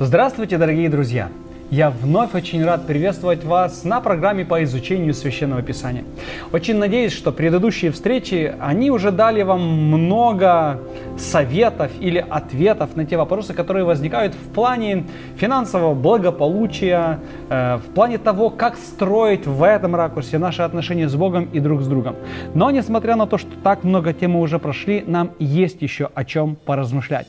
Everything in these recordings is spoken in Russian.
Здравствуйте, дорогие друзья! Я вновь очень рад приветствовать вас на программе по изучению Священного Писания. Очень надеюсь, что предыдущие встречи, они уже дали вам много советов или ответов на те вопросы, которые возникают в плане финансового благополучия, э, в плане того, как строить в этом ракурсе наши отношения с Богом и друг с другом. Но несмотря на то, что так много тем мы уже прошли, нам есть еще о чем поразмышлять.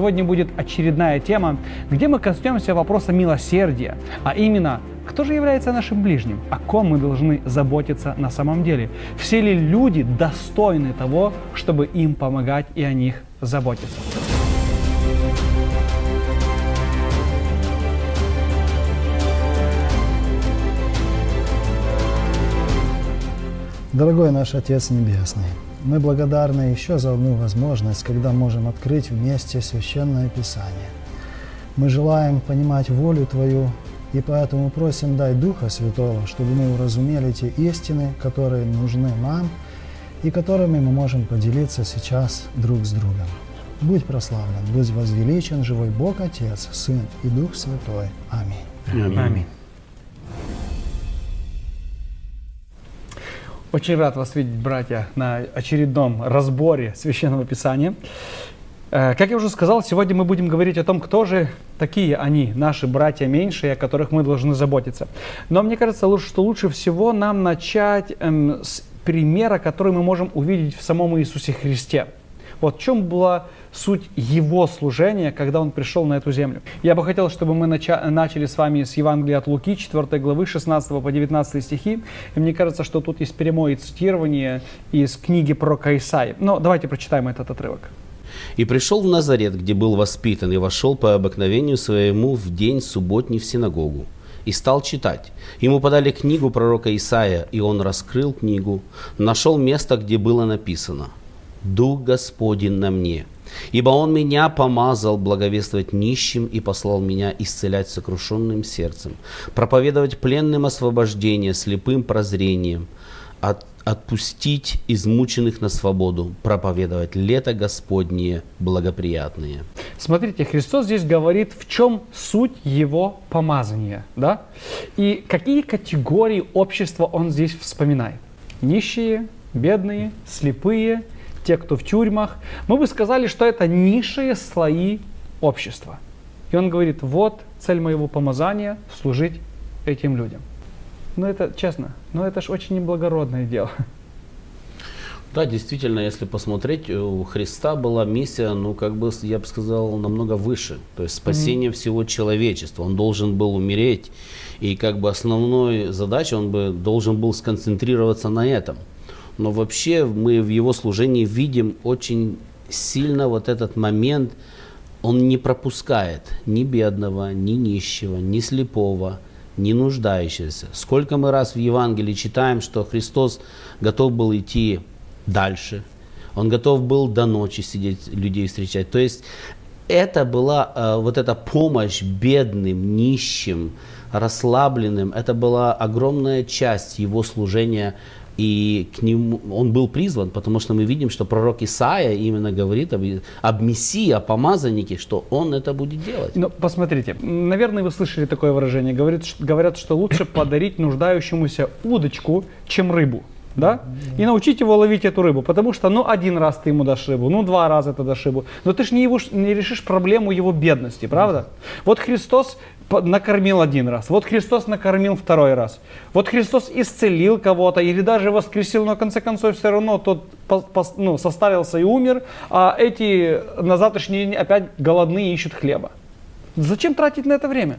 Сегодня будет очередная тема, где мы коснемся вопроса милосердия, а именно, кто же является нашим ближним, о ком мы должны заботиться на самом деле. Все ли люди достойны того, чтобы им помогать и о них заботиться? Дорогой наш Отец Небесный, мы благодарны еще за одну возможность, когда можем открыть вместе Священное Писание. Мы желаем понимать волю Твою, и поэтому просим дай Духа Святого, чтобы мы уразумели те истины, которые нужны нам и которыми мы можем поделиться сейчас друг с другом. Будь прославлен, будь возвеличен живой Бог Отец, Сын и Дух Святой. Аминь. Аминь. Аминь. Очень рад вас видеть, братья, на очередном разборе Священного Писания. Э, как я уже сказал, сегодня мы будем говорить о том, кто же такие они, наши братья меньшие, о которых мы должны заботиться. Но мне кажется, что лучше всего нам начать эм, с примера, который мы можем увидеть в самом Иисусе Христе. Вот в чем была суть его служения, когда он пришел на эту землю. Я бы хотел, чтобы мы нача- начали с вами с Евангелия от Луки, 4 главы, 16 по 19 стихи. И мне кажется, что тут есть прямое цитирование из книги про Исаия. Но давайте прочитаем этот отрывок. «И пришел в Назарет, где был воспитан, и вошел по обыкновению своему в день субботний в синагогу и стал читать. Ему подали книгу пророка Исаия, и он раскрыл книгу, нашел место, где было написано «Дух Господень на мне, Ибо Он меня помазал благовествовать нищим и послал меня исцелять сокрушенным сердцем, проповедовать пленным освобождение, слепым прозрением, от, отпустить измученных на свободу, проповедовать лето Господнее благоприятные. Смотрите, Христос здесь говорит, в чем суть Его помазания, да? И какие категории общества Он здесь вспоминает? Нищие, бедные, слепые – те, кто в тюрьмах, мы бы сказали, что это низшие слои общества. И он говорит, вот цель моего помазания – служить этим людям. Ну это, честно, ну это же очень неблагородное дело. Да, действительно, если посмотреть, у Христа была миссия, ну, как бы, я бы сказал, намного выше. То есть спасение mm-hmm. всего человечества. Он должен был умереть. И как бы основной задачей он бы должен был сконцентрироваться на этом но вообще мы в его служении видим очень сильно вот этот момент, он не пропускает ни бедного, ни нищего, ни слепого, ни нуждающегося. Сколько мы раз в Евангелии читаем, что Христос готов был идти дальше, он готов был до ночи сидеть, людей встречать. То есть это была э, вот эта помощь бедным, нищим, расслабленным, это была огромная часть его служения и к нему он был призван, потому что мы видим, что пророк Исаия именно говорит об, об Мессии, о помазаннике, что он это будет делать. Ну, посмотрите, наверное, вы слышали такое выражение. Говорит, говорят, что лучше подарить нуждающемуся удочку, чем рыбу да, и научить его ловить эту рыбу, потому что, ну, один раз ты ему дашь рыбу, ну, два раза ты дашь рыбу, но ты же не, его, не решишь проблему его бедности, правда? Вот Христос накормил один раз, вот Христос накормил второй раз, вот Христос исцелил кого-то или даже воскресил, но в конце концов все равно тот ну, состарился и умер, а эти на завтрашний день опять голодные ищут хлеба. Зачем тратить на это время?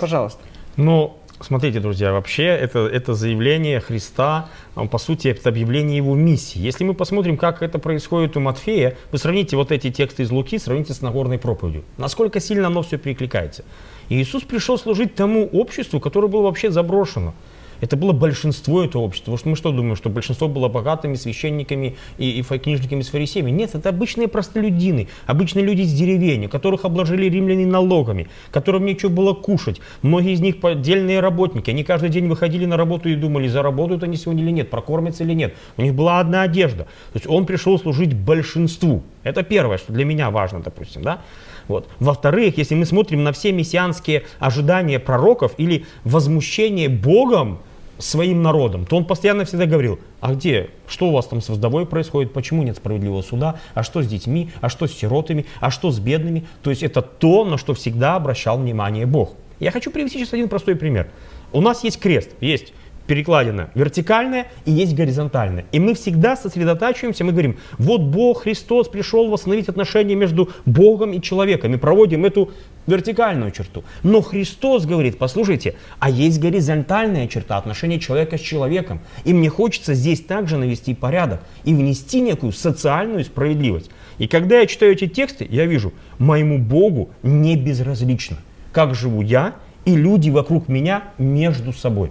Пожалуйста. Ну, Смотрите, друзья, вообще это, это заявление Христа, по сути, это объявление его миссии. Если мы посмотрим, как это происходит у Матфея, вы сравните вот эти тексты из Луки, сравните с Нагорной проповедью. Насколько сильно оно все перекликается. И Иисус пришел служить тому обществу, которое было вообще заброшено. Это было большинство этого общества. Потому что мы что думаем, что большинство было богатыми священниками и, и книжниками с фарисеями? Нет, это обычные простолюдины, обычные люди из деревень, которых обложили римляне налогами, которым нечего было кушать. Многие из них поддельные работники. Они каждый день выходили на работу и думали, заработают они сегодня или нет, прокормятся или нет. У них была одна одежда. То есть он пришел служить большинству. Это первое, что для меня важно, допустим, да? Вот. Во-вторых, если мы смотрим на все мессианские ожидания пророков или возмущение Богом своим народом, то он постоянно всегда говорил, а где, что у вас там с вдовой происходит, почему нет справедливого суда, а что с детьми, а что с сиротами, а что с бедными. То есть это то, на что всегда обращал внимание Бог. Я хочу привести сейчас один простой пример. У нас есть крест, есть перекладина вертикальная и есть горизонтальная. И мы всегда сосредотачиваемся, мы говорим, вот Бог, Христос пришел восстановить отношения между Богом и человеком. И проводим эту вертикальную черту. Но Христос говорит, послушайте, а есть горизонтальная черта отношения человека с человеком. И мне хочется здесь также навести порядок и внести некую социальную справедливость. И когда я читаю эти тексты, я вижу, моему Богу не безразлично, как живу я и люди вокруг меня между собой.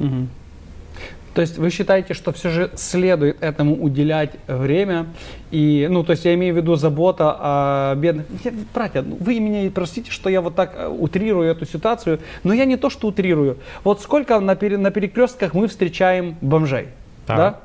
Угу. То есть вы считаете, что все же следует этому уделять время и, ну, то есть я имею в виду забота о бедных. Братья, ну, вы меня простите, что я вот так э, утрирую эту ситуацию, но я не то, что утрирую. Вот сколько на, пере, на перекрестках мы встречаем бомжей, так. да?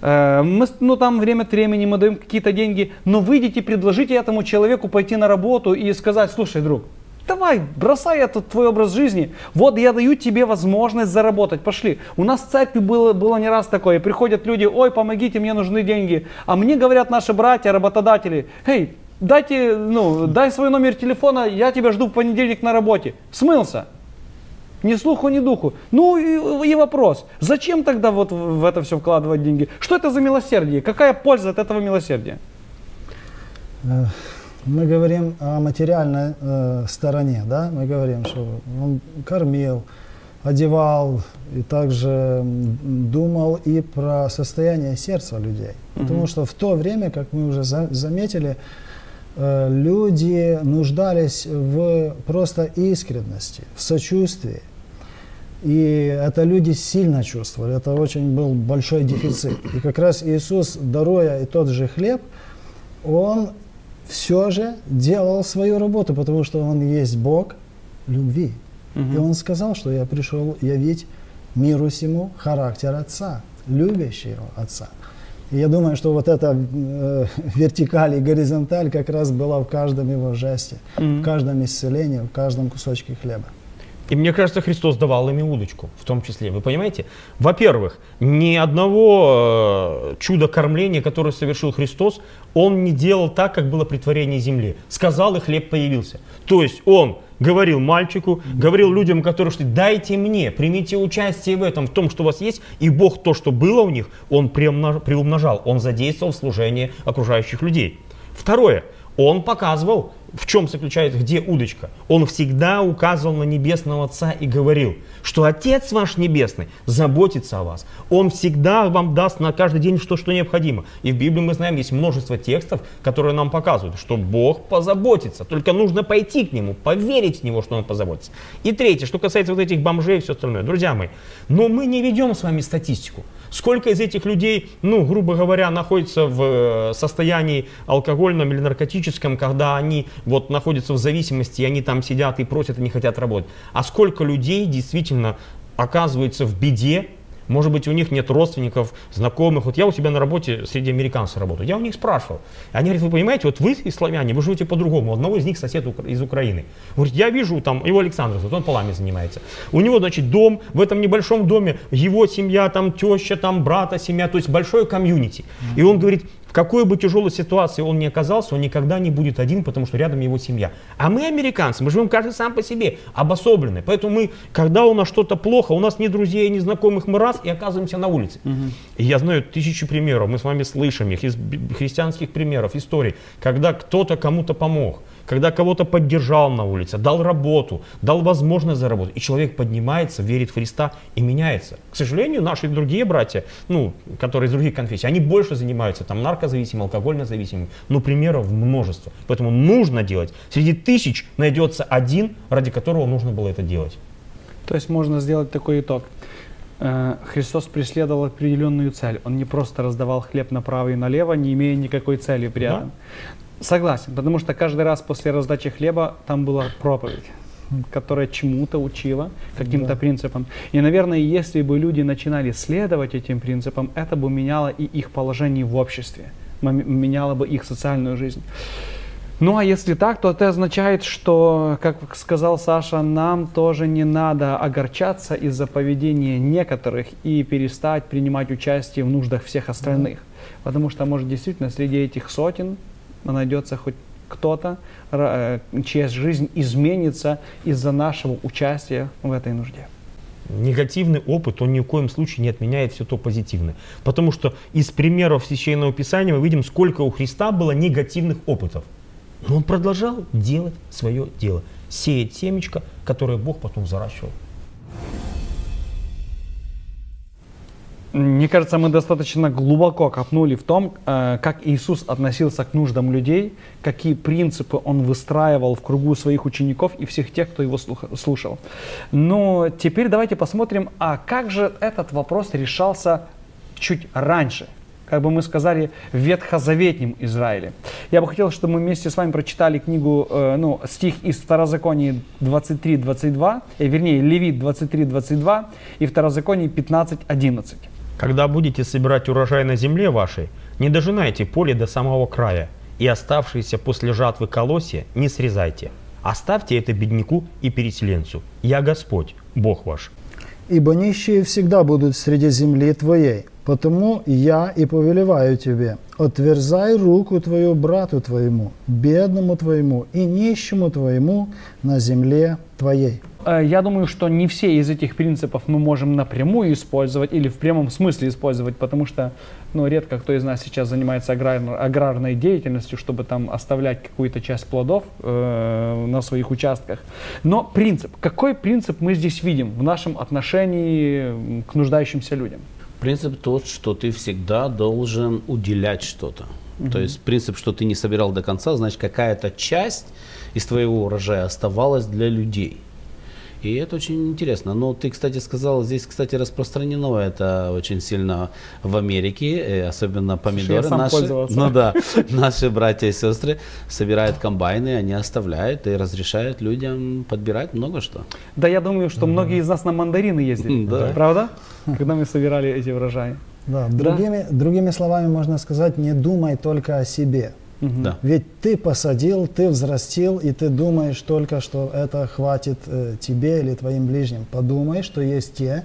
Э, мы, ну, там время от времени мы даем какие-то деньги, но выйдите, предложите этому человеку пойти на работу и сказать, слушай, друг, Давай, бросай этот твой образ жизни. Вот я даю тебе возможность заработать. Пошли. У нас в церкви было, было не раз такое. Приходят люди, ой, помогите, мне нужны деньги. А мне говорят наши братья, работодатели, эй, дайте, ну, дай свой номер телефона, я тебя жду в понедельник на работе. Смылся. Ни слуху, ни духу. Ну и, и вопрос, зачем тогда вот в это все вкладывать деньги? Что это за милосердие? Какая польза от этого милосердия? Мы говорим о материальной э, стороне, да, мы говорим, что он кормил, одевал и также думал и про состояние сердца людей. Mm-hmm. Потому что в то время, как мы уже за, заметили, э, люди нуждались в просто искренности, в сочувствии. И это люди сильно чувствовали, это очень был большой дефицит. И как раз Иисус, даруя и тот же хлеб, Он все же делал свою работу, потому что он есть Бог любви. Угу. И он сказал, что я пришел явить миру всему характер Отца, любящего Отца. И я думаю, что вот эта э, вертикаль и горизонталь как раз была в каждом его жесте, mm в каждом исцелении, в каждом кусочке хлеба. И мне кажется, Христос давал ими удочку, в том числе. Вы понимаете? Во-первых, ни одного э, чуда кормления, которое совершил Христос, он не делал так, как было при творении земли. Сказал, и хлеб появился. То есть он говорил мальчику, говорил людям, которые шли, дайте мне, примите участие в этом, в том, что у вас есть, и Бог то, что было у них, он приумножал, он задействовал в служение окружающих людей. Второе, он показывал, в чем заключается, где удочка? Он всегда указывал на Небесного Отца и говорил, что Отец ваш Небесный заботится о вас. Он всегда вам даст на каждый день что, что необходимо. И в Библии мы знаем, есть множество текстов, которые нам показывают, что Бог позаботится. Только нужно пойти к Нему, поверить в Него, что Он позаботится. И третье, что касается вот этих бомжей и все остальное. Друзья мои, но мы не ведем с вами статистику. Сколько из этих людей, ну, грубо говоря, находится в э, состоянии алкогольном или наркотическом, когда они вот находятся в зависимости, и они там сидят и просят и не хотят работать. А сколько людей действительно оказывается в беде, может быть, у них нет родственников, знакомых. Вот я у себя на работе среди американцев работаю. Я у них спрашивал. Они говорят, вы понимаете, вот вы и славяне, вы живете по-другому. Одного из них сосед из Украины. Говорит, я вижу там, его Александр, вот он полами занимается. У него, значит, дом, в этом небольшом доме, его семья, там теща, там брата семья, то есть большое комьюнити. И он говорит, какой бы тяжелой ситуации он ни оказался, он никогда не будет один, потому что рядом его семья. А мы, американцы, мы живем каждый сам по себе, обособленные. Поэтому мы, когда у нас что-то плохо, у нас ни друзей, ни знакомых, мы раз и оказываемся на улице. Угу. И я знаю тысячи примеров, мы с вами слышим их из христианских примеров, историй, когда кто-то кому-то помог когда кого-то поддержал на улице, дал работу, дал возможность заработать, и человек поднимается, верит в Христа и меняется. К сожалению, наши другие братья, ну, которые из других конфессий, они больше занимаются там наркозависимыми, алкогольно зависимыми, но примеров множество. Поэтому нужно делать. Среди тысяч найдется один, ради которого нужно было это делать. То есть можно сделать такой итог. Э, Христос преследовал определенную цель. Он не просто раздавал хлеб направо и налево, не имея никакой цели при этом. Согласен, потому что каждый раз после раздачи хлеба там была проповедь которая чему-то учила, каким-то Да. принципам. И, наверное, если бы люди начинали следовать этим принципам, это бы меняло и их положение в обществе, меняло бы их социальную жизнь. Ну а если так, то это означает, что, как сказал Саша, нам тоже не надо огорчаться из-за поведения некоторых и перестать принимать участие в нуждах всех остальных. Потому что, может, действительно, среди этих сотен найдется хоть кто-то, э, чья жизнь изменится из-за нашего участия в этой нужде. Негативный опыт, он ни в коем случае не отменяет все то позитивное. Потому что из примеров Священного Писания мы видим, сколько у Христа было негативных опытов. Но он продолжал делать свое дело. Сеять семечко, которое Бог потом взращивал. Мне кажется, мы достаточно глубоко копнули в том, э, как Иисус относился к нуждам людей, какие принципы Он выстраивал в кругу своих учеников и всех тех, кто Его слушал. Но теперь давайте посмотрим, а как же этот вопрос решался чуть раньше, как бы мы сказали, в ветхозаветнем Израиле. Я бы хотел, чтобы мы вместе с вами прочитали книгу, э, ну, стих из Второзакония 23-22, э, вернее, Левит 23-22 и Второзаконие 15-11. Когда будете собирать урожай на земле вашей, не дожинайте поле до самого края, и оставшиеся после жатвы колосья не срезайте. Оставьте это бедняку и переселенцу. Я Господь, Бог ваш. Ибо нищие всегда будут среди земли твоей. Потому я и повелеваю тебе, отверзай руку твою брату твоему, бедному твоему и нищему твоему на земле твоей. Э, Я думаю, что не все из этих принципов мы можем напрямую использовать или в прямом смысле использовать, потому что ну, редко кто из нас сейчас занимается аграр- аграрной деятельностью, чтобы там оставлять какую-то часть плодов э, на своих участках. Но принцип, какой принцип мы здесь видим в нашем отношении к нуждающимся людям? Принцип тот, что ты всегда должен уделять что-то. То есть принцип, что ты не собирал до конца, значит какая-то часть из твоего урожая оставалась для людей. И это очень интересно. Но ты, кстати, сказал, здесь, кстати, распространено это очень сильно в Америке, э, особенно помидоры. я сам наши, пользовался. ну да, наши братья и сестры собирают комбайны, они оставляют и разрешают людям подбирать много что. Да, я думаю, что многие из нас на мандарины ездили, Да. правда? Когда мы собирали эти урожаи. Да, Да. Другими, другими словами можно сказать, не думай только о себе. Да. Ведь ты посадил, ты взрастил, и ты думаешь только, что это хватит э, тебе или твоим ближним. Подумай, что есть те,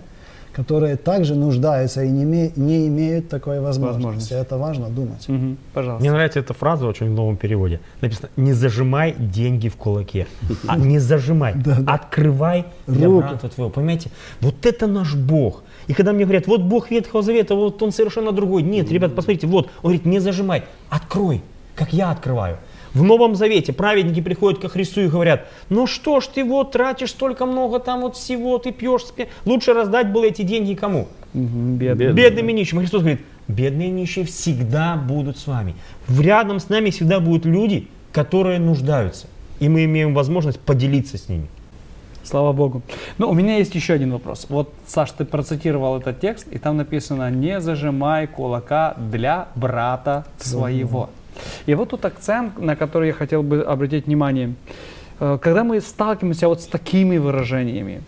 которые также нуждаются и не, име- не имеют такой возможности. Возможности. Это важно думать. Мгм, Пожалуйста. Мне нравится эта фраза очень в новом переводе. Написано, не зажимай деньги в кулаке, а не зажимай, открывай для брата твоего. Понимаете? Вот это наш Бог. И когда мне говорят, вот Бог Ветхого Завета, вот он совершенно другой. Нет, ребят, посмотрите, вот, он говорит, не зажимай, открой, как я открываю. В Новом Завете праведники приходят ко Христу и говорят, ну что ж ты вот тратишь столько много там вот всего, ты пьешь, спи». лучше раздать было эти деньги кому? Бедным. Бедным и нищим. И Христос говорит, бедные и нищие всегда будут с вами. В- Рядом с нами всегда будут люди, которые нуждаются. И мы имеем возможность поделиться с ними. Слава Богу. Ну, у меня есть еще один вопрос. Вот, Саш, ты процитировал этот текст, и там написано «Не зажимай кулака для брата своего». И вот тут акцент, на который я хотел бы обратить внимание. Э, Когда мы сталкиваемся вот с такими выражениями,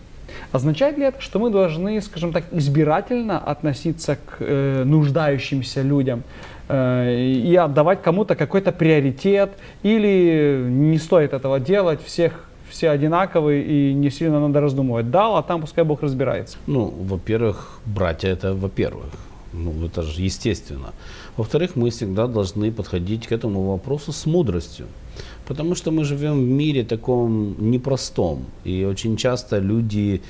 означает ли это, что мы должны, скажем так, избирательно относиться к э, нуждающимся людям э, и отдавать кому-то какой-то приоритет, или не стоит этого делать, всех все одинаковые и не сильно надо раздумывать. Дал, а там пускай Бог разбирается. Ну, во-первых, братья это во-первых. Ну, это же естественно. Во-вторых, мы всегда должны подходить к этому вопросу с мудростью. Потому что мы живем в мире таком непростом. И очень часто люди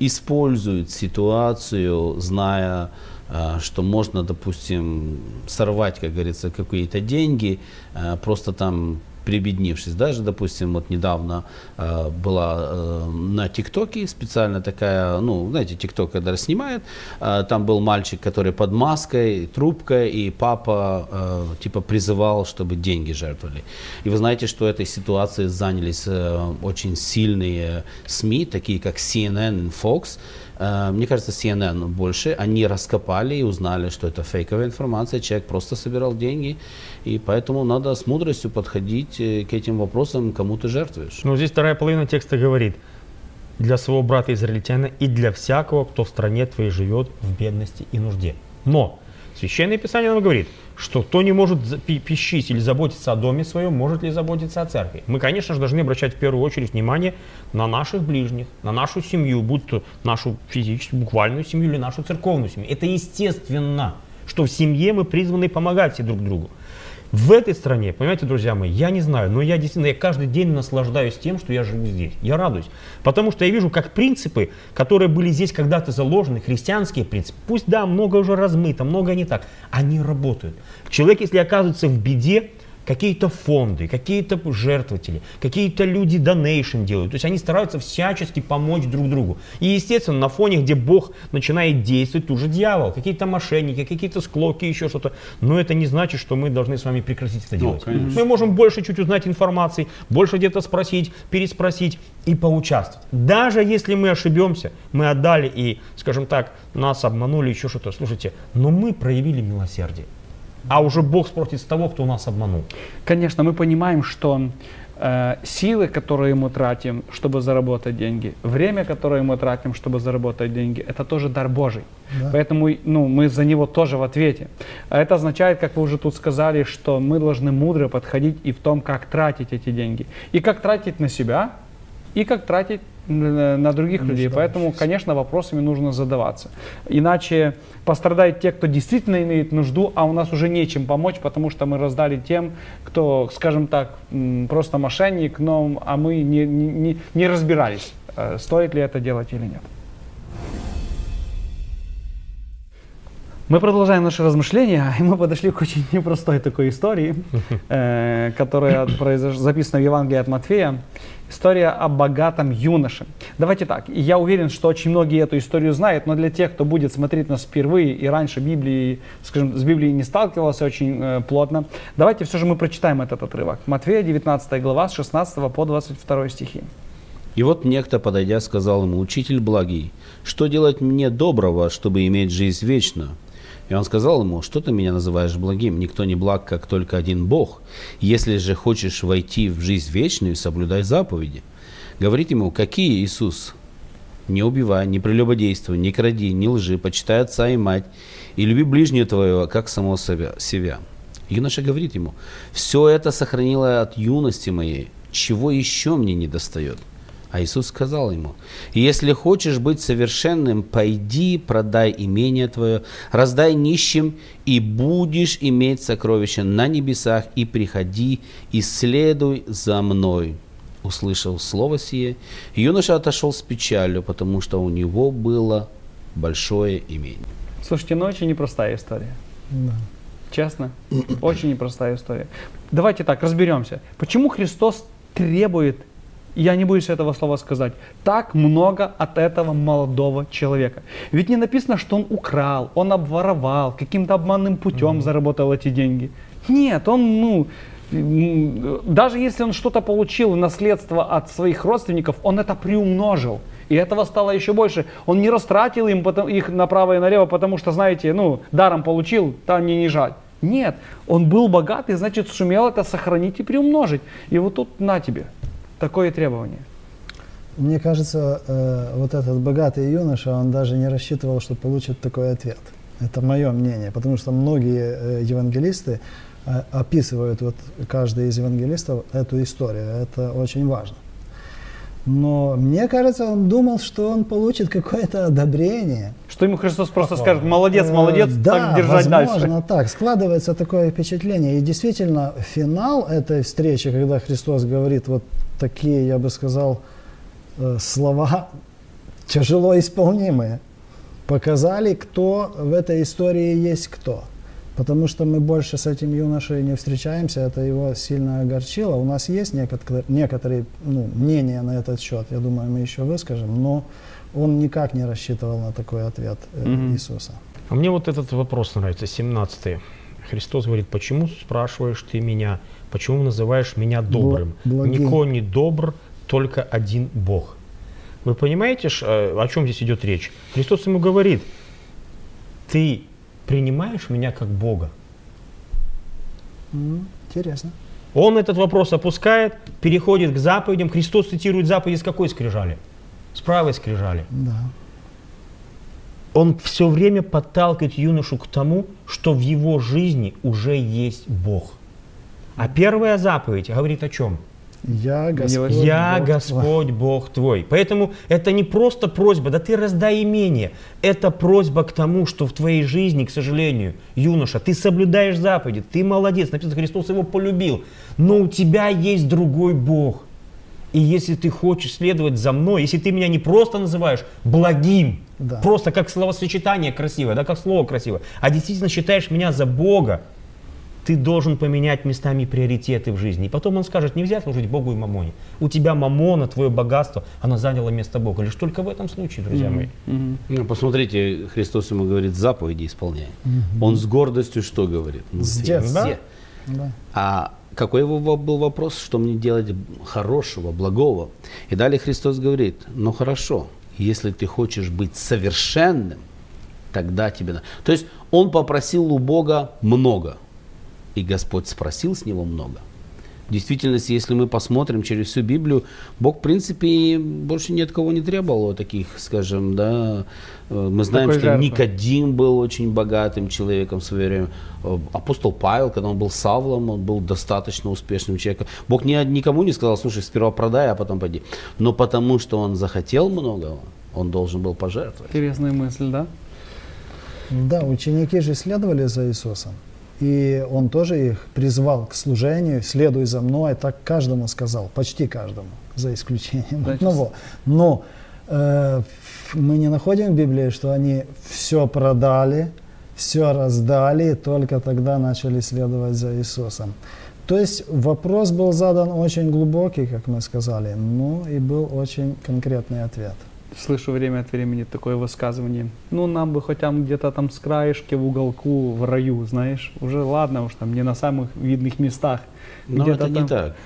используют ситуацию, зная, а, что можно, допустим, сорвать, как говорится, какие-то деньги, а, просто там прибеднившись. Даже, допустим, вот недавно э, была э, на ТикТоке специально такая, ну, знаете, ТикТок, когда снимает, э, там был мальчик, который под маской, трубкой, и папа э, типа призывал, чтобы деньги жертвовали. И вы знаете, что этой ситуацией занялись э, очень сильные СМИ, такие как CNN, Fox, мне кажется, CNN больше, они раскопали и узнали, что это фейковая информация, человек просто собирал деньги, и поэтому надо с мудростью подходить э, к этим вопросам, кому ты жертвуешь. Ну, здесь вторая половина текста говорит, для своего брата израильтянина и для всякого, кто в стране твоей живет в бедности и нужде. Но Священное Писание нам говорит, что кто не может пищить или заботиться о доме своем, может ли заботиться о церкви. Мы, конечно же, должны обращать в первую очередь внимание на наших ближних, на нашу семью, будь то нашу физическую, буквальную семью или нашу церковную семью. Это естественно, что в семье мы призваны помогать все друг другу. В этой стране, понимаете, друзья мои, я не знаю, но я действительно, я каждый день наслаждаюсь тем, что я живу здесь. Я радуюсь. Потому что я вижу, как принципы, которые были здесь когда-то заложены, христианские принципы, пусть да, много уже размыто, много не так, они работают. Человек, если оказывается в беде, какие-то фонды, какие-то жертвователи, какие-то люди донейшн делают. То есть они стараются всячески помочь друг другу. И, естественно, на фоне, где Бог начинает действовать, тут же дьявол, какие-то мошенники, какие-то склоки, еще что-то. Но это не значит, что мы должны с вами прекратить это делать. Ну, мы можем больше чуть узнать информации, больше где-то спросить, переспросить и поучаствовать. Даже если мы ошибемся, мы отдали и, скажем так, нас обманули, еще что-то. Слушайте, но мы проявили милосердие а уже Бог спросит с того, кто нас обманул. Конечно, мы понимаем, что э, силы, которые мы тратим, чтобы заработать деньги, время, которое мы тратим, чтобы заработать деньги, это тоже дар Божий. Да. Поэтому ну, мы за него тоже в ответе. А это означает, как вы уже тут сказали, что мы должны мудро подходить и в том, как тратить эти деньги. И как тратить на себя, и как тратить на других людей. Поэтому, конечно, вопросами нужно задаваться. Иначе пострадают те, кто действительно имеет нужду, а у нас уже нечем помочь, потому что мы раздали тем, кто, скажем так, просто мошенник, но, а мы не, не, не разбирались, э, стоит ли это делать или нет. Мы продолжаем наши размышления, и мы подошли к очень непростой такой истории, э, которая записана в Евангелии от Матфея. История о богатом юноше. Давайте так, я уверен, что очень многие эту историю знают, но для тех, кто будет смотреть нас впервые и раньше Библии, скажем, с Библией не сталкивался очень э, плотно, давайте все же мы прочитаем этот отрывок. Матфея, 19 глава, с 16 по 22 стихи. И вот некто, подойдя, сказал ему, «Учитель благий, что делать мне доброго, чтобы иметь жизнь вечную?» И он сказал ему, что ты меня называешь благим? Никто не благ, как только один Бог. Если же хочешь войти в жизнь вечную, соблюдай заповеди. Говорит ему, какие Иисус? Не убивай, не прелюбодействуй, не кради, не лжи, почитай отца и мать, и люби ближнего твоего, как самого себя. Юноша говорит ему, все это сохранило от юности моей, чего еще мне не достает? А Иисус сказал ему, если хочешь быть совершенным, пойди, продай имение твое, раздай нищим, и будешь иметь сокровища на небесах, и приходи, и следуй за мной. Услышал слово сие, юноша отошел с печалью, потому что у него было большое имение. Слушайте, ну очень непростая история. Да. Честно, очень непростая история. Давайте так, разберемся. Почему Христос требует я не боюсь этого слова сказать, так много от этого молодого человека. Ведь не написано, что он украл, он обворовал, каким-то обманным путем mm-hmm. заработал эти деньги. Нет, он, ну, даже если он что-то получил, наследство от своих родственников, он это приумножил. И этого стало еще больше. Он не растратил им их направо и налево, потому что, знаете, ну, даром получил, там не не жаль. Нет, он был богат и, значит, сумел это сохранить и приумножить. И вот тут на тебе такое требование? Мне кажется, э, вот этот богатый юноша, он даже не рассчитывал, что получит такой ответ. Это мое мнение, потому что многие э, евангелисты э, описывают, вот каждый из евангелистов, эту историю. Это очень важно. Но мне кажется, он думал, что он получит какое-то одобрение. Что ему Христос просто скажет, молодец, э, молодец, да, так держать возможно, дальше. так. Складывается такое впечатление. И действительно, финал этой встречи, когда Христос говорит вот такие, я бы сказал, э, слова тяжело исполнимые, показали, кто в этой истории есть кто. Потому что мы больше с этим юношей не встречаемся, это его сильно огорчило. У нас есть некоторые, некоторые ну, мнения на этот счет, я думаю, мы еще выскажем, но он никак не рассчитывал на такой ответ э, Мгм. Иисуса. А мне вот этот вопрос нравится, 17 Христос говорит, почему спрашиваешь ты меня, почему называешь меня добрым? благим. Не добр, только один Бог. Вы понимаете, э, о чем здесь идет речь? Христос ему говорит, ты принимаешь меня как Бога? Интересно. Он этот вопрос опускает, переходит к заповедям. Христос цитирует заповеди с какой скрижали? С правой скрижали. Да. Он все время подталкивает юношу к тому, что в его жизни уже есть Бог. А первая заповедь говорит о чем? Я Господь. Я Бог твой». Господь Бог твой. Поэтому это не просто просьба, да ты раздай имение. Это просьба к тому, что в твоей жизни, к сожалению, юноша, ты соблюдаешь заповеди, ты молодец. Написано, Христос его полюбил. Но у тебя есть другой Бог. И если ты хочешь следовать за мной, если ты меня не просто называешь благим, Да. просто как словосочетание красивое, да, как слово красивое, а действительно считаешь меня за Бога, ты должен поменять местами приоритеты в жизни. И потом он скажет, нельзя служить Богу и мамоне. У тебя мамона, твое богатство, оно заняло место Бога. Лишь только в этом случае, друзья мои. Мгм. Ну, посмотрите, Христос ему говорит, заповеди исполняй. Он с гордостью что говорит? С все. детства. Все. Да. А какой его был вопрос, что мне делать хорошего, благого? И далее Христос говорит, ну хорошо, если ты хочешь быть совершенным, тогда тебе... на-». То есть он попросил у Бога много, и Господь спросил с него много. В действительности, если мы посмотрим через всю Библию, Бог, в принципе, больше ни от кого не требовал таких, скажем, да. э, Мы знаем, Такой что жертвы. Никодим был очень богатым человеком в свое время. Э, Апостол Павел, когда он был Савлом, он был достаточно успешным человеком. Бог ни, никому не сказал, слушай, сперва продай, а потом пойди. Но потому что он захотел многого, он должен был пожертвовать. Интересная мысль, да? Да, ученики же следовали за Иисусом. И он тоже их призвал к служению, следуй за мной, так каждому сказал, почти каждому, за исключением Да, одного. Но э, мы не находим в Библии, что они все продали, все раздали, и только тогда начали следовать за Иисусом. То есть вопрос был задан очень глубокий, как мы сказали, ну и был очень конкретный ответ. Слышу время от времени такое высказывание. Ну, нам бы хоть там где-то там с краешки в уголку в раю, знаешь. Уже ладно уж там не на самых видных местах. Но Где-то это не там. так.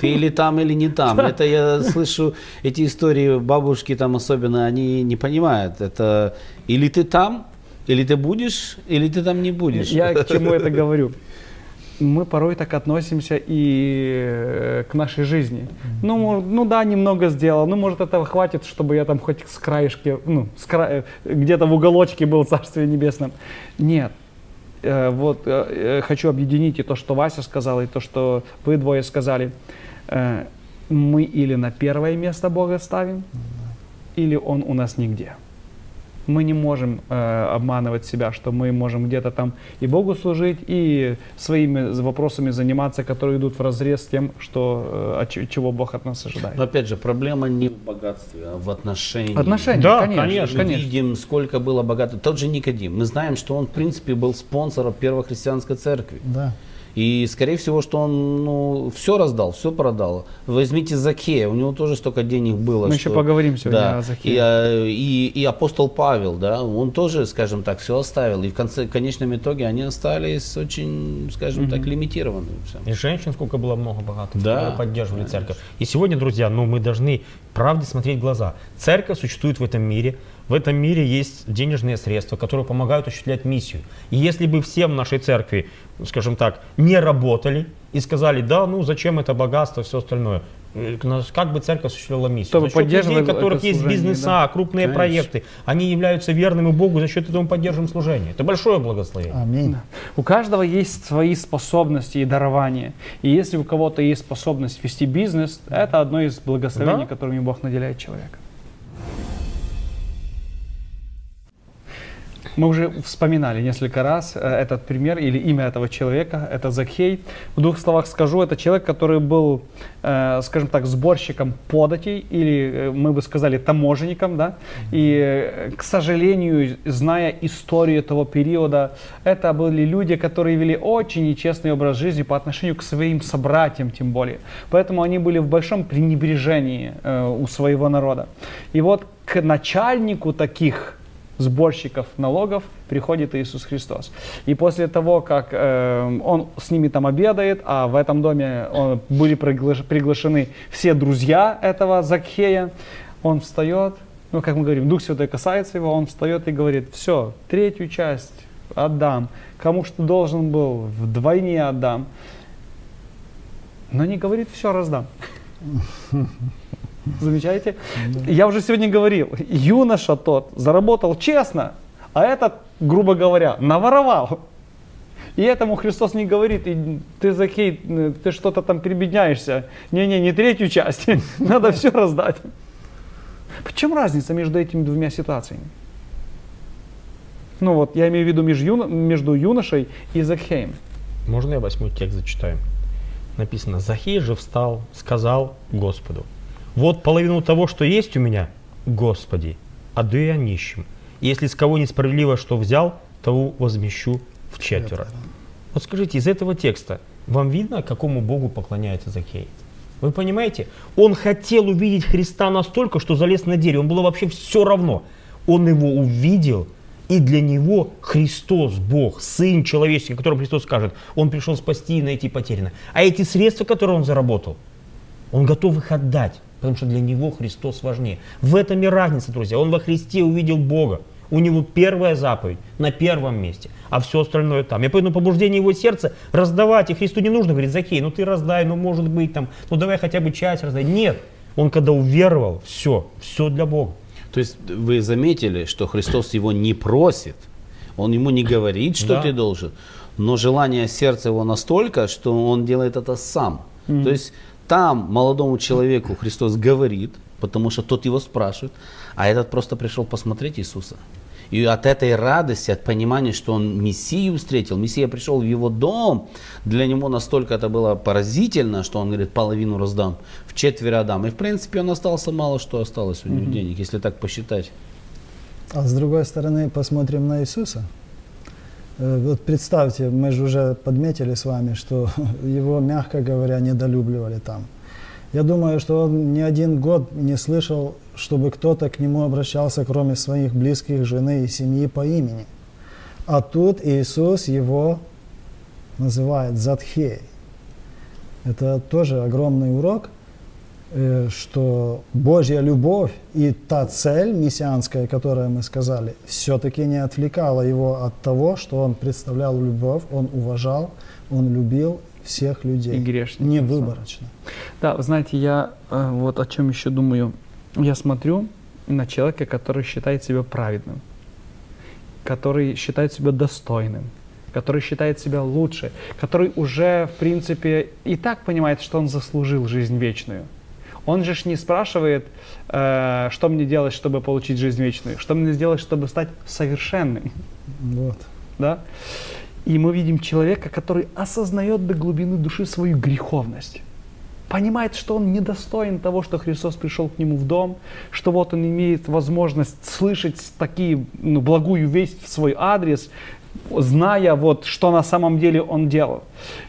Ты или там, или не там. Это я слышу, эти истории бабушки там особенно, они не понимают. Это или ты там, или ты будешь, или ты там не будешь. Я к чему это говорю? Мы порой так относимся и э, к нашей жизни. Ну, ну да, немного сделал. Ну, может, этого хватит, чтобы я там хоть с краешки, ну, с кра- э, где-то в уголочке был в Царстве Небесном. Нет. Э, вот хочу объединить и то, что Вася сказал, и то, что вы двое сказали. Мы или на первое место Бога ставим, или Он у нас нигде. Мы не можем э, обманывать себя, что мы можем где-то там и Богу служить, и своими вопросами заниматься, которые идут в разрез с тем, что, э, от чего Бог от нас ожидает. Но опять же, проблема не в богатстве, а в отношении. Отношения, Да, конечно, конечно. Мы конечно. видим, сколько было богато. Тот же Никодим. Мы знаем, что он, в принципе, был спонсором первой христианской церкви. Да. И, скорее всего, что он ну, все раздал, все продал. Возьмите Закея, у него тоже столько денег было. Мы что- еще поговорим сегодня да. о Закее. И, а, и, и апостол Павел, да, он тоже, скажем так, все оставил. И в конце, в конечном итоге они остались очень, скажем так, лимитированными. всем. И женщин сколько было много богатых, Да, которые поддерживали церковь. И сегодня, друзья, ну, мы должны правде смотреть в глаза. Церковь существует в этом мире. В этом мире есть денежные средства, которые помогают осуществлять миссию. И если бы все в нашей церкви, скажем так, не работали и сказали, да, ну зачем это богатство, все остальное, э, как бы церковь осуществляла миссию? Чтобы за счет людей, у которых есть служение, бизнеса, да. крупные Конечно. проекты, они являются верными Богу, за счет этого мы поддерживаем служение. Это большое благословение. Аминь. У каждого есть свои способности и дарования. И если у кого-то есть способность вести бизнес, это одно из благословений, Да. которыми Бог наделяет человека. Мы уже вспоминали несколько раз э, этот пример или имя этого человека, это Закхей. В двух словах скажу, это человек, который был, э, скажем так, сборщиком податей, или э, мы бы сказали таможенником, да, и, к сожалению, зная историю этого периода, это были люди, которые вели очень нечестный образ жизни по отношению к своим собратьям, тем более. Поэтому они были в большом пренебрежении у своего народа. И вот к начальнику таких сборщиков налогов приходит Иисус Христос. И после того, как э, он с ними там обедает, а в этом доме он, были пригла- приглашены все друзья этого Закхея, он встает, ну, как мы говорим, Дух Святой касается его, он встает и говорит, все, третью часть отдам, кому что должен был, вдвойне отдам. Но не говорит, все раздам. Замечаете? Я уже сегодня говорил, юноша тот заработал честно, а этот, грубо говоря, наворовал. И этому Христос не говорит, и ты, Закей, ты что-то там перебедняешься. Не-не, не третью часть, надо все раздать. В чем разница между этими двумя ситуациями? Ну вот, я имею в виду между, юно, между юношей и Закхеем. Можно я восьмой текст зачитаю? Написано, Захей же встал, сказал Господу, вот половину того, что есть у меня, Господи, отдаю я нищим. И если с кого несправедливо что взял, того возмещу в четверо. Вот скажите, из этого текста вам видно, какому Богу поклоняется Закей? Вы понимаете? Он хотел увидеть Христа настолько, что залез на дерево. Он было вообще все равно. Он его увидел, и для него Христос, Бог, Сын человеческий, о котором Христос скажет, Он пришел спасти и найти потерянное. А эти средства, которые Он заработал, Он готов их отдать потому что для него Христос важнее. В этом и разница, друзья. Он во Христе увидел Бога. У него первая заповедь на первом месте, а все остальное там. И поэтому побуждение его сердца раздавать. И Христу не нужно говорить, Закей, ну ты раздай, ну может быть там, ну давай хотя бы часть раздай. Нет, он когда уверовал, все, все для Бога. То есть вы заметили, что Христос его не просит, он ему не говорит, что да. ты должен, но желание сердца его настолько, что он делает это сам. Mm-hmm. То есть там молодому человеку Христос говорит, потому что тот его спрашивает, а этот просто пришел посмотреть Иисуса. И от этой радости, от понимания, что он Мессию встретил, Мессия пришел в его дом, для него настолько это было поразительно, что он говорит, половину раздам, в четверо дам. И в принципе он остался мало, что осталось у него mm-hmm. денег, если так посчитать. А с другой стороны, посмотрим на Иисуса. Э, вот представьте, мы же уже подметили с вами, что его, мягко говоря, недолюбливали там. Я думаю, что он ни один год не слышал, чтобы кто-то к нему обращался, кроме своих близких, жены и семьи по имени. А тут Иисус его называет Задхей. Это тоже огромный урок – что Божья любовь и та цель мессианская, которую мы сказали, все-таки не отвлекала его от того, что он представлял любовь, он уважал, он любил всех людей. И грешников. Не выборочно. Да, вы знаете, я э, вот о чем еще думаю. Я смотрю на человека, который считает себя праведным, который считает себя достойным, который считает себя лучше, который уже, в принципе, и так понимает, что он заслужил жизнь вечную – он же не спрашивает, э, что мне делать, чтобы получить жизнь вечную, что мне сделать, чтобы стать совершенным. Вот. Да? И мы видим человека, который осознает до глубины души свою греховность. Понимает, что он недостоин того, что Христос пришел к нему в дом, что вот он имеет возможность слышать такие ну, благую весть в свой адрес, зная вот, что на самом деле он делал.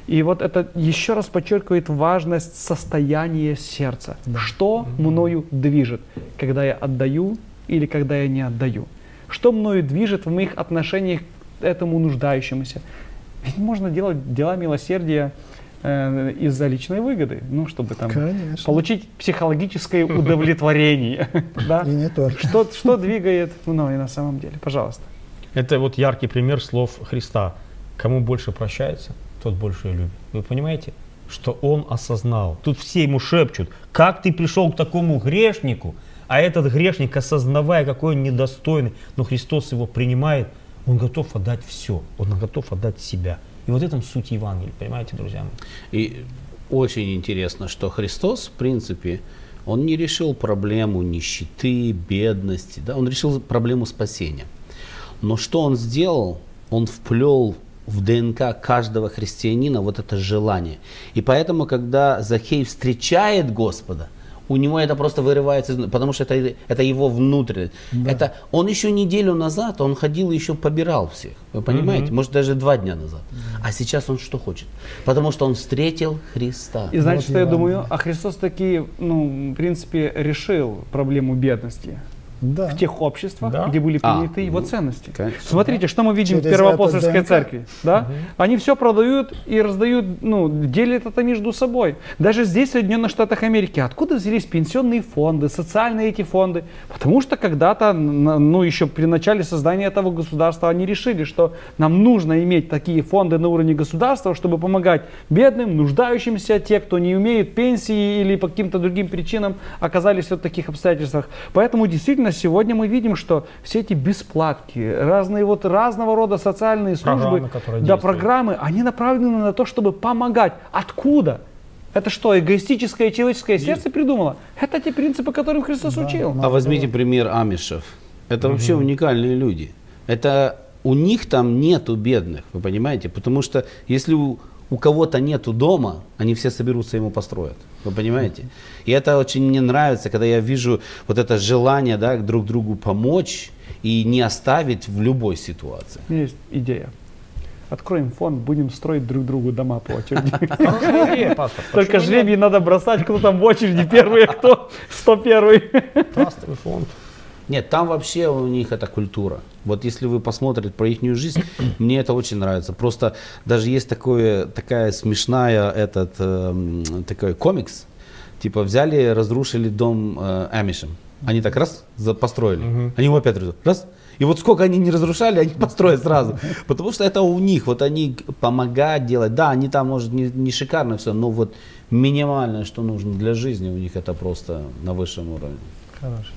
И вот это еще раз подчеркивает важность состояния сердца. Что мною движет, когда я отдаю или когда я не отдаю? Что мною движет в моих отношениях к этому нуждающемуся? Ведь можно делать дела милосердия э, из-за личной выгоды, ну, чтобы там Конечно. получить психологическое удовлетворение. И не только. Что, что двигает мной на самом деле? Пожалуйста. Это вот яркий пример слов Христа. Кому больше прощается, тот больше и любит. Вы понимаете? Что он осознал. Тут все ему шепчут, как ты пришел к такому грешнику, а этот грешник, осознавая, какой он недостойный, но Христос его принимает, он готов отдать все, он готов отдать себя. И вот этом суть Евангелия, понимаете, друзья мои? И очень интересно, что Христос, в принципе, он не решил проблему нищеты, бедности, да, он решил проблему спасения. Но что он сделал? Он вплел в ДНК каждого христианина вот это желание. И поэтому, когда Захей встречает Господа, у него это просто вырывается, потому что это, это его внутренность. Это он еще неделю назад, он ходил и еще побирал всех. Вы понимаете? Может даже два дня назад. А сейчас он что хочет? Потому что он встретил Христа. И знаете, Вот что я думаю? А Христос таки, ну, в принципе, решил проблему бедности Да. в тех обществах, Да. где были А, приняты его ну, ценности. конечно. Смотрите, что мы видим в Через Первоапостольской это ДНК. церкви. Да? Они все продают и раздают, ну, делят это между собой. Даже здесь, в Соединенных Штатах Америки, откуда взялись пенсионные фонды, социальные эти фонды? Потому что когда-то, ну, еще при начале создания этого государства, они решили, что нам нужно иметь такие фонды на уровне государства, чтобы помогать бедным, нуждающимся, те, кто не имеет пенсии или по каким-то другим причинам оказались вот в таких обстоятельствах. Поэтому действительно сегодня мы видим, что все эти бесплатки, разные вот разного рода социальные службы, Программы, да, программы, они направлены на то, чтобы помогать. Откуда? Это что, эгоистическое человеческое сердце придумало? Это те принципы, которым Христос Да. учил. А возьмите пример амишев. Это вообще уникальные люди. Это у них там нету бедных, вы понимаете? Потому что если у, у кого-то нету дома, они все соберутся ему построят. Вы понимаете? И это очень мне нравится, когда я вижу вот это желание да, друг другу помочь и не оставить в любой ситуации. У меня есть идея. Откроем фонд, будем строить друг другу дома по очереди. Пастор. Только жребий надо бросать, кто там в очереди первый, а кто 101. нет? Трастовый фонд. Нет, там вообще у них это культура. Вот если вы посмотрите про их жизнь, мне это очень нравится. Просто даже есть такое, такая смешная этот, эм, такой комикс. Типа взяли, разрушили дом э, Амишем. Они так раз построили. Они его опять разрушили. Раз. И вот сколько они не разрушали, они построят сразу. Потому что это у них. Вот они помогают делать. Да, они там, может, не, не шикарно все, но вот минимальное, что нужно для жизни, у них это просто на высшем уровне. Хороший.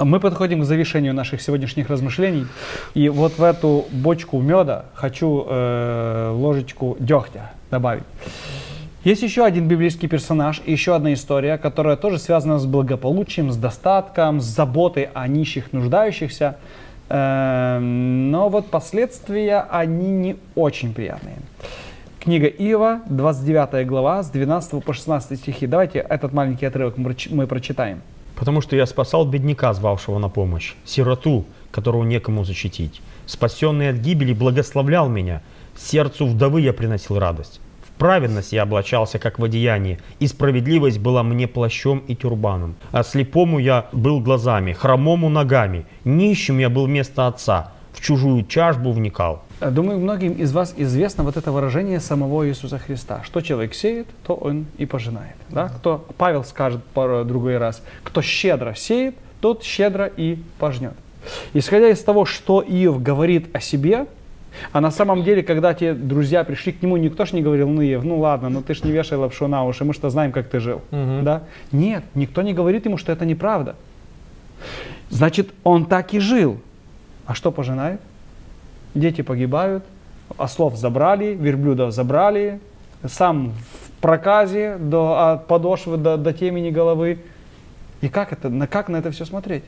Мы подходим к завершению наших сегодняшних размышлений. И вот в эту бочку меда хочу э, ложечку дегтя добавить. Есть еще один библейский персонаж и еще одна история, которая тоже связана с благополучием, с достатком, с заботой о нищих, нуждающихся. Э, но вот последствия, они не очень приятные. Книга Иова, 29 глава, с 12 по 16 стихи. Давайте этот маленький отрывок мы проч- мы прочитаем. Потому что я спасал бедняка, звавшего на помощь, сироту, которого некому защитить. Спасенный от гибели благословлял меня. Сердцу вдовы я приносил радость. В праведность я облачался, как в одеянии, и справедливость была мне плащом и тюрбаном. А слепому я был глазами, хромому ногами, нищим я был вместо отца, в чужую чашбу вникал. Э, Думаю, многим из вас известно вот это выражение самого Иисуса Христа. Что человек сеет, то он и пожинает. Да? Кто, Павел скажет пару другой раз, кто щедро сеет, тот щедро и пожнет. Исходя из того, что Иов говорит о себе, а на самом деле, когда те друзья пришли к нему, никто ж не говорил, ну, Иов, ну ладно, ну ты ж не вешай лапшу на уши, мы что знаем, как ты жил. Да? Нет, никто не говорит ему, что это неправда. Значит, он так и жил. А что пожинает? Дети погибают, ослов забрали, верблюдов забрали, сам в проказе до, от подошвы до, до темени головы. И как, это, на, как на это все смотреть?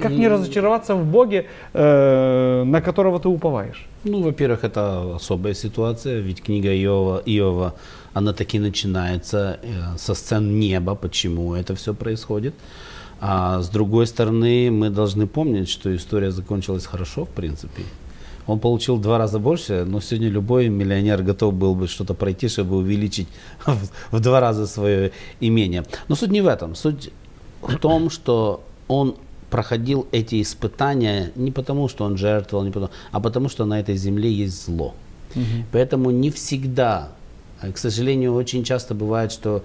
Как не разочароваться в Боге, э, на которого ты уповаешь? Ну, во-первых, это особая ситуация, ведь книга Иова, Иова она таки начинается э, со сцен неба, почему это все происходит. А с другой стороны, мы должны помнить, что история закончилась хорошо, в принципе. Он получил два раза больше, но сегодня любой миллионер готов был бы что-то пройти, чтобы увеличить в, в два раза свое имение. Но суть не в этом. Суть в том, что он проходил эти испытания не потому, что он жертвовал, не потому, а потому, что на этой земле есть зло. Поэтому не всегда, а, к сожалению, очень часто бывает, что,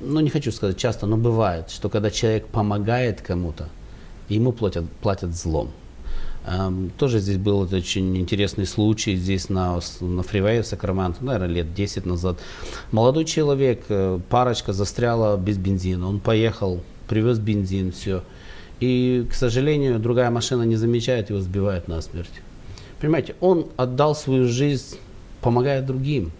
ну не хочу сказать часто, но бывает, что когда человек помогает кому-то, ему платят, платят злом. Тоже здесь был очень интересный случай здесь на, на фривее в Сакраменто, наверное, лет 10 назад. Молодой человек, э, парочка застряла без бензина. Он поехал, привез бензин, все. И, к сожалению, другая машина не замечает, его сбивает насмерть. Понимаете, он отдал свою жизнь, помогая другим.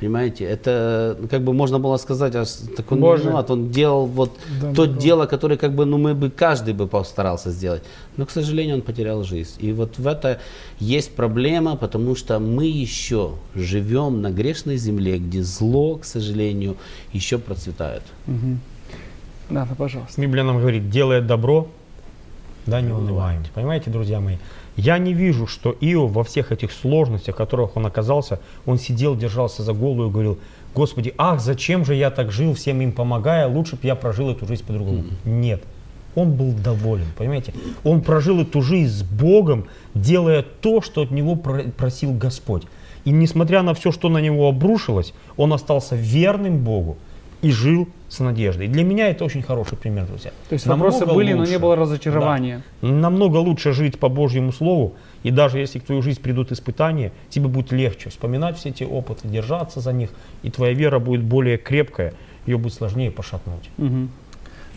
Понимаете, это ну, как бы можно было сказать, а так он Боже. не виноват, он делал вот Да, то да. дело, которое как бы, ну мы бы, каждый бы постарался сделать. Но, к сожалению, он потерял жизнь. И вот в это есть проблема, потому что мы еще живем на грешной земле, где зло, к сожалению, еще процветает. Да, да, пожалуйста. Библия нам говорит, делая добро, да, не унываем. Понимаете, друзья мои? Я не вижу, что Иов во всех этих сложностях, в которых он оказался, он сидел, держался за голову и говорил, Господи, ах, зачем же я так жил, всем им помогая, лучше бы я прожил эту жизнь по-другому. Нет. Он был доволен, понимаете? Он прожил эту жизнь с Богом, делая то, что от него про- просил Господь. И несмотря на все, что на него обрушилось, он остался верным Богу и жил с надеждой. Для меня это очень хороший пример, друзья. То есть Намного вопросы были, но не лучше. было разочарования. Да. Намного лучше жить по Божьему Слову, и даже если в твою жизнь придут испытания, тебе будет легче вспоминать все эти опыты, держаться за них, и твоя вера будет более крепкая, ее будет сложнее пошатнуть. Мгм.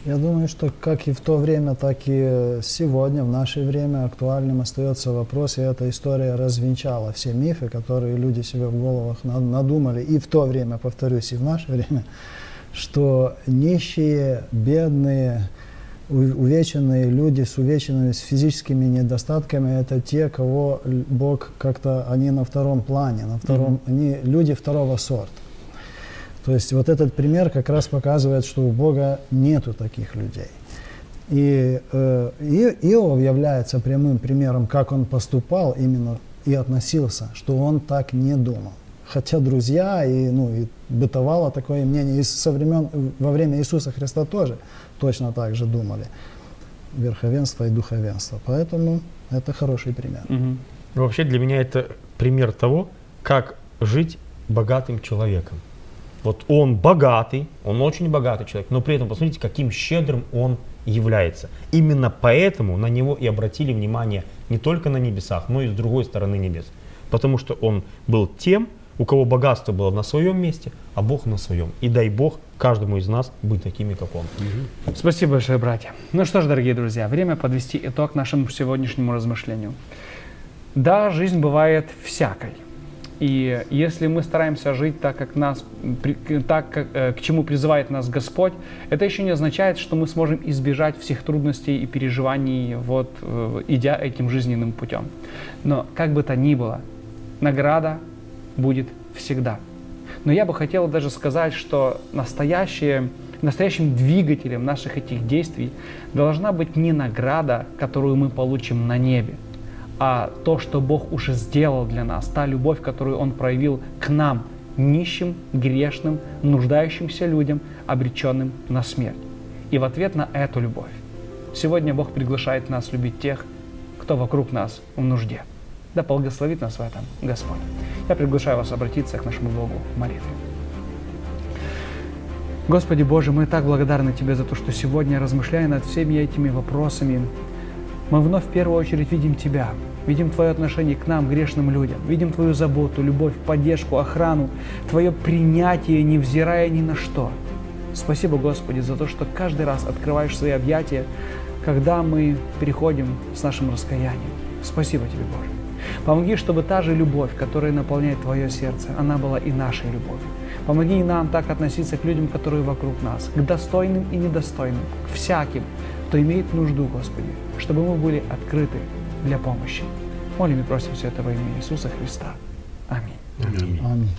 Я думаю, что как и в то время, так и сегодня, в наше время, актуальным остается вопрос, и эта история развенчала все мифы, которые люди себе в головах на- надумали, и в то время, повторюсь, и в наше время, что нищие, бедные, увеченные люди с увеченными с физическими недостатками это те, кого Бог как-то они на втором плане, на втором, они люди второго сорта. То есть вот этот пример как раз показывает, что у Бога нету таких людей. И э, И- Иов является прямым примером, как он поступал именно и относился, что он так не думал. Хотя друзья и, ну, и бытовало такое мнение, и со времен, во время Иисуса Христа тоже точно так же думали. Верховенство и духовенство. Поэтому это хороший пример. И вообще для меня это пример того, как жить богатым человеком. Вот он богатый, он очень богатый человек, но при этом посмотрите, каким щедрым он является. Именно поэтому на него и обратили внимание не только на небесах, но и с другой стороны небес. Потому что он был тем, у кого богатство было на своем месте, а Бог на своем. И дай Бог каждому из нас быть такими, как он. Спасибо большое, братья. Ну что ж, дорогие друзья, время подвести итог нашему сегодняшнему размышлению. Да, жизнь бывает всякой. И если мы стараемся жить так, как нас, так, как, э, к чему призывает нас Господь, это еще не означает, что мы сможем избежать всех трудностей и переживаний, вот, э, идя этим жизненным путем. Но как бы то ни было, награда будет всегда. Но я бы хотел даже сказать, что настоящее, настоящим двигателем наших этих действий должна быть не награда, которую мы получим на небе, а то, что Бог уже сделал для нас, та любовь, которую Он проявил к нам, нищим, грешным, нуждающимся людям, обреченным на смерть. И в ответ на эту любовь сегодня Бог приглашает нас любить тех, кто вокруг нас в нужде. Да благословит нас в этом Господь. Я приглашаю вас обратиться к нашему Богу в молитве. Господи Боже, мы так благодарны Тебе за то, что сегодня, размышляя над всеми этими вопросами, мы вновь в первую очередь видим Тебя, видим Твое отношение к нам, грешным людям, видим Твою заботу, любовь, поддержку, охрану, Твое принятие, невзирая ни на что. Спасибо, Господи, за то, что каждый раз открываешь свои объятия, когда мы переходим с нашим раскаянием. Спасибо Тебе, Боже. Помоги, чтобы та же любовь, которая наполняет Твое сердце, она была и нашей любовью. Помоги и нам так относиться к людям, которые вокруг нас, к достойным и недостойным, к всяким, кто имеет нужду, Господи, чтобы мы были открыты для помощи. Молим и просим все это во имя Иисуса Христа. Аминь. Аминь.